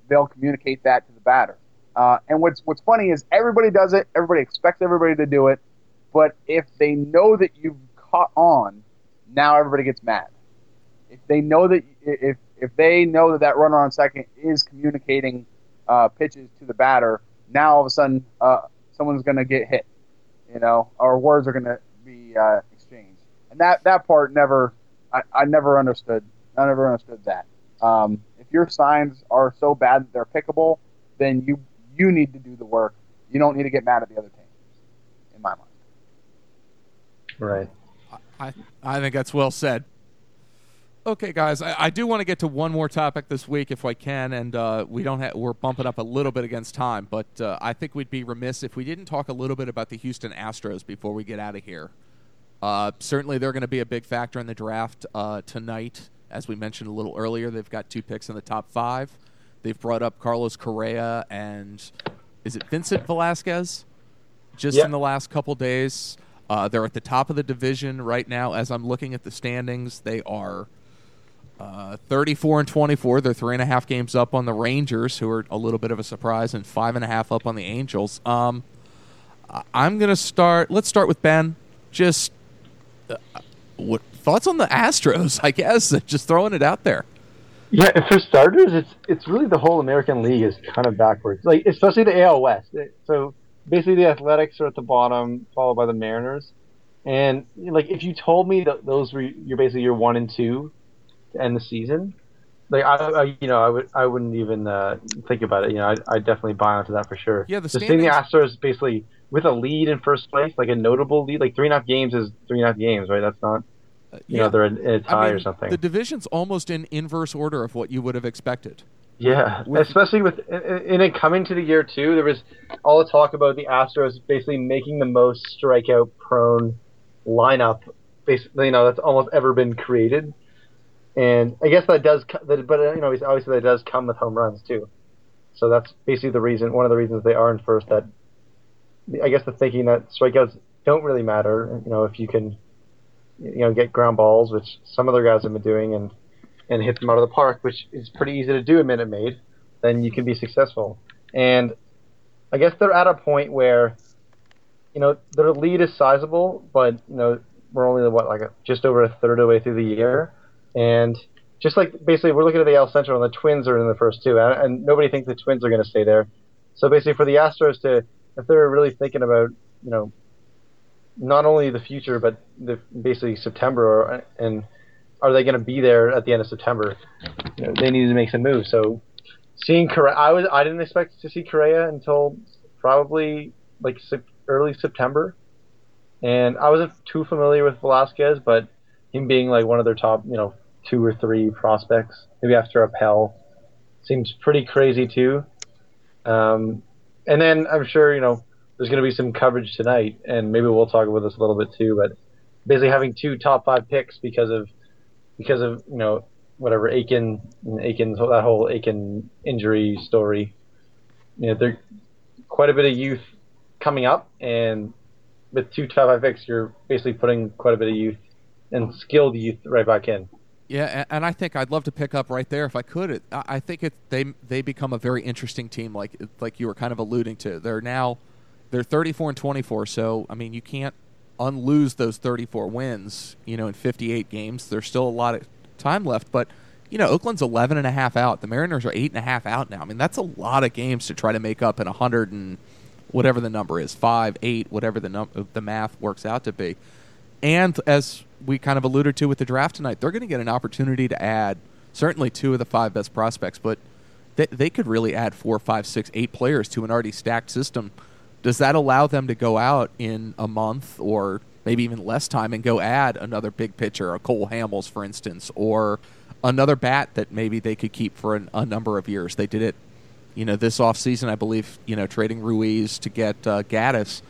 they'll communicate that to the batter. Uh, and what's what's funny is everybody does it. Everybody expects everybody to do it, but if they know that you've caught on, now everybody gets mad if they know that if if they know that that runner on second is communicating uh, pitches to the batter, now all of a sudden uh, someone's going to get hit, you know, or words are going to be uh, exchanged, and that that part never I, I never understood. I never understood that. Um, if your signs are so bad that they're pickable, then you you need to do the work. You don't need to get mad at the other team, in my mind. Right. I I think that's well said. Okay, guys, I, I do want to get to one more topic this week if I can, and uh, we don't have, we're bumping up a little bit against time, but uh, I think we'd be remiss if we didn't talk a little bit about the Houston Astros before we get out of here. Uh, certainly, they're going to be a big factor in the draft uh, tonight. As we mentioned a little earlier, they've got two picks in the top five. They've brought up Carlos Correa and is it Vincent Velasquez? Just Yeah. in the last couple days, uh, they're at the top of the division right now. As I'm looking at the standings, they are Uh, 34 and 24. They're three and a half games up on the Rangers, who are a little bit of a surprise, and five and a half up on the Angels. Um, I'm going to start. Let's start with Ben. Just uh, what thoughts on the Astros? I guess just throwing it out there. Yeah, for starters, it's it's really the whole American League is kind of backwards. Like especially the AL West. So basically, the Athletics are at the bottom, followed by the Mariners. And like, if you told me that those were you're basically your one and two to end the season, like I, I you know, I would I wouldn't even uh, think about it. You know, I I definitely buy into that for sure. Yeah, the Just seeing the Astros basically with a lead in first place, like a notable lead, like three and a half games is three and a half games, right? That's not you yeah. know they're in, in a tie I mean, or something. The division's almost in inverse order of what you would have expected. Yeah, With- especially with in it coming to the year two, there was all the talk about the Astros basically making the most strikeout prone lineup, basically you know that's almost ever been created, and I guess that does, but uh, you know obviously that does come with home runs too, so that's basically the reason, one of the reasons they are in first. That I guess the thinking that strikeouts don't really matter, you know, if you can, you know, get ground balls, which some other guys have been doing, and and hit them out of the park, which is pretty easy to do in Minute Maid, then you can be successful. And I guess they're at a point where, you know, their lead is sizable, but you know we're only what like a, just over a third of the way through the year, and just like basically we're looking at the AL Central and the Twins are in the first two, and, and nobody thinks the Twins are going to stay there. So basically, for the Astros to, if they're really thinking about, you know, not only the future but the basically September and are they going to be there at the end of September? You know, they need to make some moves. So seeing Correa, I was I didn't expect to see Correa until probably like early September, and I wasn't too familiar with Velasquez, but him being like one of their top, you know, two or three prospects, maybe after Appel, seems pretty crazy too. Um, and then I'm sure you know there's going to be some coverage tonight, and maybe we'll talk about this a little bit too. But basically having two top five picks because of because of you know whatever Aiken Aiken's that whole Aiken injury story. You know, there quite a bit of youth coming up, and with two top five picks, you're basically putting quite a bit of youth and skilled youth right back in. Yeah, and I think I'd love to pick up right there if I could. I think it they they become a very interesting team, like like you were kind of alluding to. They're now they're 34 and 24, so I mean you can't unlose those 34 wins. You know, in 58 games, there's still a lot of time left, but you know Oakland's 11 and a half out. The Mariners are eight and a half out now. I mean that's a lot of games to try to make up in 100 and whatever the number is, five, eight, whatever the num- the math works out to be. And as we kind of alluded to with the draft tonight, they're going to get an opportunity to add certainly two of the five best prospects, but they, they could really add four, five, six, eight players to an already stacked system. Does that allow them to go out in a month or maybe even less time and go add another big pitcher, a Cole Hamels, for instance, or another bat that maybe they could keep for an, a number of years? They did it, you know, this offseason, I believe, you know, trading Ruiz to get uh, Gattis.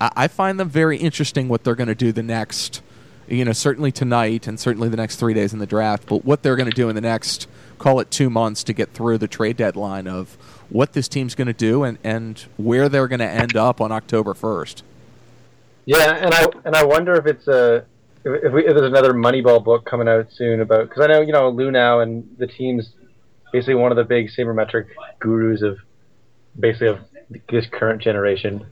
I, I find them very interesting what they're going to do the next, you know, certainly tonight and certainly the next three days in the draft, but what they're going to do in the next, call it two months to get through the trade deadline of what this team's going to do and, and where they're going to end up on October 1st. Yeah, and I and I wonder if it's a if, we, if there's another Moneyball book coming out soon about because I know you know Luhnow and the team's basically one of the big sabermetric gurus of basically of this current generation.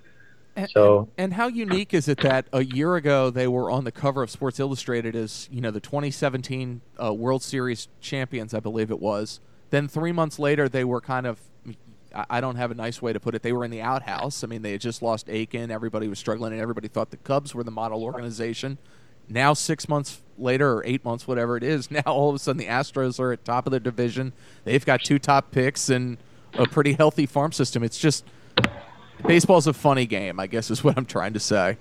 And, So- and, how unique is it that a year ago they were on the cover of Sports Illustrated as you know the 2017 uh, World Series champions, I believe it was. Then three months later, they were kind of. I- don't have a nice way to put it. They were in the outhouse. I mean, they had just lost Aiken. Everybody was struggling, and everybody thought the Cubs were the model organization. Now, six months later, or eight months, whatever it is, now all of a sudden the Astros are at top of the division. They've got two top picks and a pretty healthy farm system. It's just baseball's a funny game, I guess is what I'm trying to say.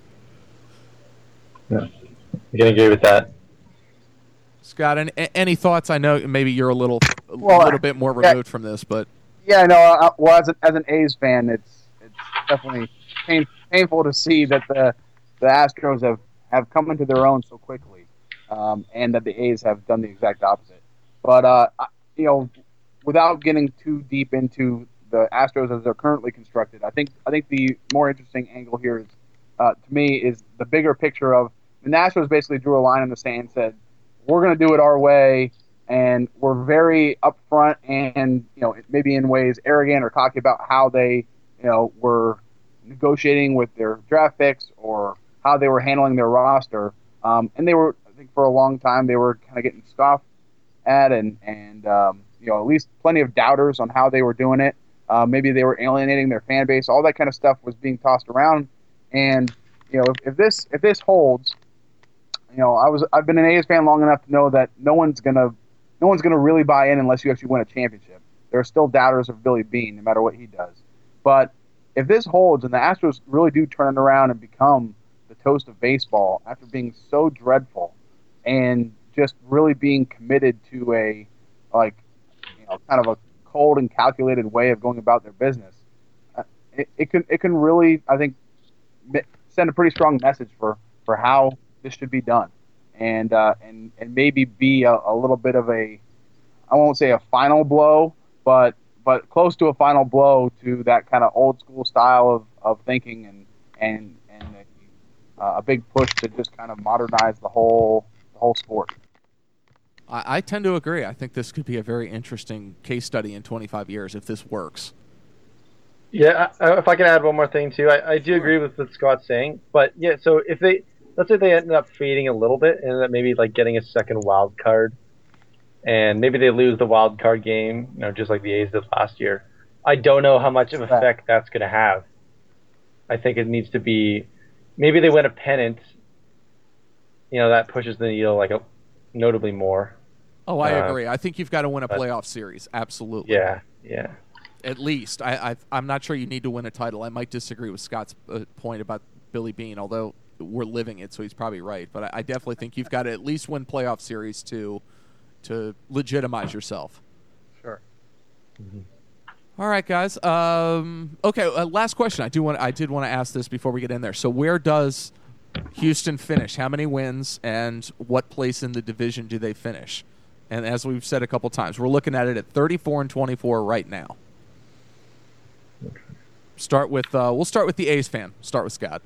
Yeah, I can agree with that. Scott, any, any thoughts? I know maybe you're a little a Well, little bit more yeah. removed from this, but Yeah, no. Uh, well, as, a, as an A's fan, it's it's definitely pain, painful to see that the the Astros have, have come into their own so quickly, um, and that the A's have done the exact opposite. But uh, you know, without getting too deep into the Astros as they're currently constructed, I think I think the more interesting angle here is, uh, to me, is the bigger picture of the Astros basically drew a line in the sand and said, "We're going to do it our way." and we're very upfront and you know maybe in ways arrogant or cocky about how they you know were negotiating with their draft picks or how they were handling their roster. Um, and they were, I think, for a long time they were kind of getting scoffed at, and and um, you know at least plenty of doubters on how they were doing it. Uh, maybe they were alienating their fan base. All that kind of stuff was being tossed around, and you know if, if this if this holds, you know I was I've been an A's fan long enough to know that no one's gonna no one's gonna really buy in unless you actually win a championship. There are still doubters of Billy Beane, no matter what he does. But if this holds and the Astros really do turn it around and become the toast of baseball after being so dreadful and just really being committed to a like you know kind of a cold and calculated way of going about their business, uh, it, it can it can really I think send a pretty strong message for for how this should be done, and uh, and and maybe be a, a little bit of a I won't say a final blow, but but close to a final blow to that kind of old school style of, of thinking and and and a, uh, a big push to just kind of modernize the whole the whole sport. I, I tend to agree. I think this could be a very interesting case study in 25 years if this works. Yeah, if I can add one more thing too, I, I do agree with what Scott's saying. But yeah, so if they let's say they end up fading a little bit and that maybe like getting a second wild card and maybe they lose the wild card game, you know, just like the A's did last year. I don't know how much of an effect that's going to have. I think it needs to be maybe they win a pennant. You know, that pushes the needle like a, notably more. Oh, I uh, agree. I think you've got to win a playoff series. Absolutely. Yeah, yeah. At least I, I am not sure you need to win a title. I might disagree with Scott's uh, point about Billy Beane, although we're living it, so he's probably right. But I, I definitely think you've got to at least win playoff series to to legitimize yourself. Sure. Mm-hmm. All right, guys. Um, okay, uh, last question. I do want. I did want to ask this before we get in there. So, where does Houston finish? How many wins and what place in the division do they finish? And as we've said a couple times, we're looking at it at 34 and 24 right now. Start with. Uh, we'll start with the A's fan. Start with Scott.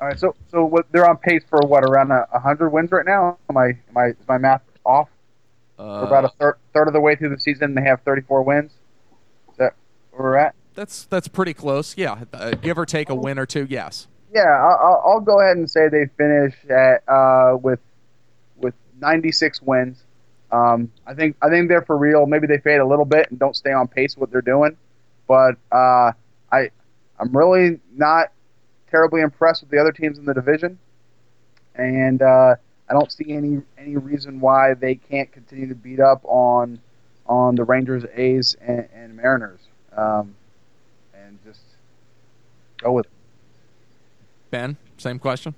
All right. So, so what, they're on pace for what around a hundred wins right now? Am I, am I, is my math off? Uh, about a third, third of the way through the season. They have 34 wins. Is that where we're at? That's that's pretty close. Yeah, uh, give or take a win or two. Yes. Yeah, I'll, I'll go ahead and say they finish at uh, with with 96 wins. Um, I think I think they're for real. Maybe they fade a little bit and don't stay on pace with what they're doing, but uh, I I'm really not terribly impressed with the other teams in the division, and uh, I don't see any any reason why they can't continue to beat up on on the Rangers, A's, and, and Mariners, um, and just go with it. Ben, same question.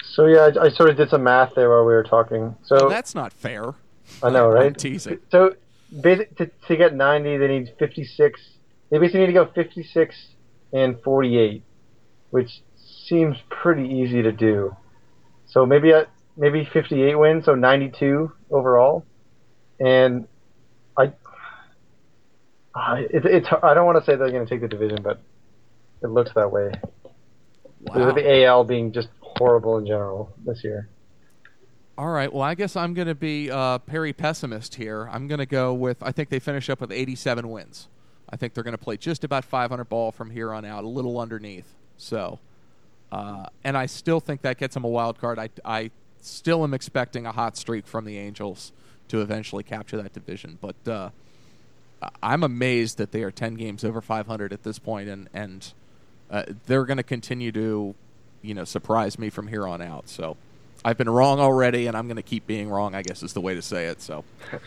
So yeah, I, I, sort of did some math there while we were talking. So oh, that's not fair. I know, right? I'm teasing. So basic to, to get 90, they need 56. They basically need to go 56 and 48, which seems pretty easy to do. So maybe at maybe 58 wins, so 92 overall. And I, I it, it's I don't want to say they're going to take the division, but it looks that way. Wow. With the AL being just horrible in general this year. All right. Well, I guess I'm going to be uh, Perry pessimist here. I'm going to go with I think they finish up with 87 wins. I think they're going to play just about 500 ball from here on out, a little underneath. So uh, and I still think that gets them a wild card. I, I still am expecting a hot streak from the Angels to eventually capture that division. But uh, I'm amazed that they are 10 games over 500 at this point, and and uh, they're going to continue to, you know, surprise me from here on out. So I've been wrong already, and I'm going to keep being wrong. I guess is the way to say it. So.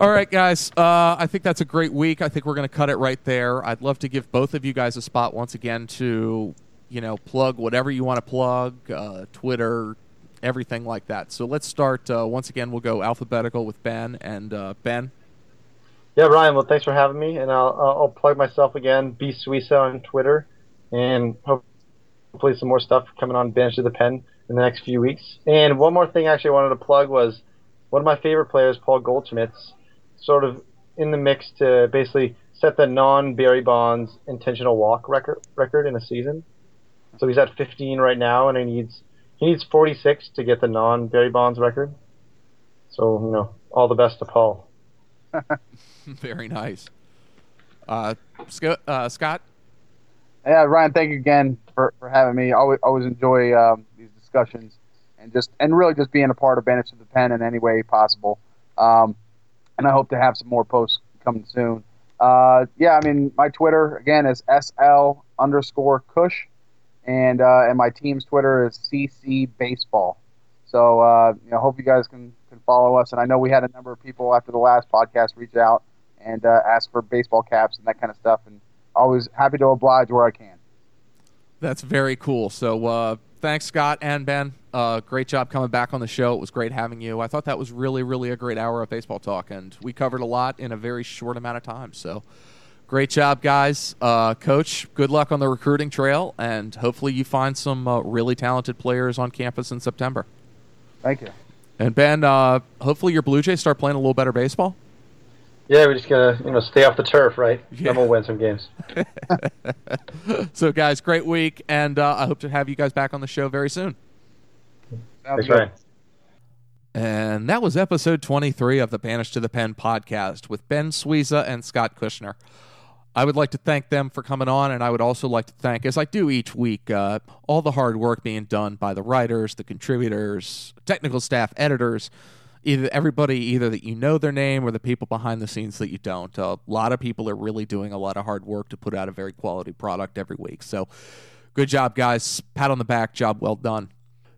All right, guys. Uh, I think that's a great week. I think we're going to cut it right there. I'd love to give both of you guys a spot once again to you know, plug whatever you want to plug, uh, Twitter, everything like that. So let's start. Uh, once again, we'll go alphabetical with Ben and uh, Ben. Yeah, Ryan. Well, thanks for having me, and I'll, I'll plug myself again. B Suissa on Twitter, and hopefully some more stuff coming on Banished to the Pen in the next few weeks. And one more thing, actually, I wanted to plug was one of my favorite players, Paul Goldschmidt's, sort of in the mix to basically set the non Barry Bonds intentional walk record record in a season. So he's at 15 right now, and he needs he needs 46 to get the non Barry Bonds record. So you know, all the best to Paul. Very nice. Uh, Scott, uh, Scott. Yeah, Ryan, thank you again for, for having me. Always always enjoy um, these discussions and just and really just being a part of Banished to the Pen in any way possible. Um, and I hope to have some more posts coming soon. Uh, yeah, I mean my Twitter again is sl underscore Kush, and uh, and my team's Twitter is cc baseball. So uh, you know, hope you guys can can follow us. And I know we had a number of people after the last podcast reach out and uh, ask for baseball caps and that kind of stuff, and always happy to oblige where I can. That's very cool. So uh, thanks, Scott and Ben. Uh, great job coming back on the show. It was great having you. I thought that was really, really a great hour of baseball talk, and we covered a lot in a very short amount of time. So great job, guys. Uh, Coach, good luck on the recruiting trail, and hopefully you find some uh, really talented players on campus in September. Thank you. And Ben, uh, hopefully your Blue Jays start playing a little better baseball. Yeah, we're just gonna you know stay off the turf, right? Yeah. Then we'll win some games. so, guys, great week, and uh, I hope to have you guys back on the show very soon. Sounds Thanks, good. And that was episode 23 of the Banished to the Pen podcast with Ben Suissa and Scott Kushner. I would like to thank them for coming on, and I would also like to thank, as I do each week, uh, all the hard work being done by the writers, the contributors, technical staff, editors, either everybody, either that you know their name or the people behind the scenes that you don't. a lot of people are really doing a lot of hard work to put out a very quality product every week. So, good job, guys. Pat on the back. Job well done.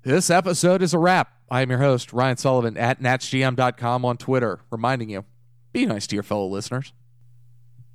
This episode is a wrap. I am your host, Ryan Sullivan at NatsGM.com on Twitter, reminding you be nice to your fellow listeners.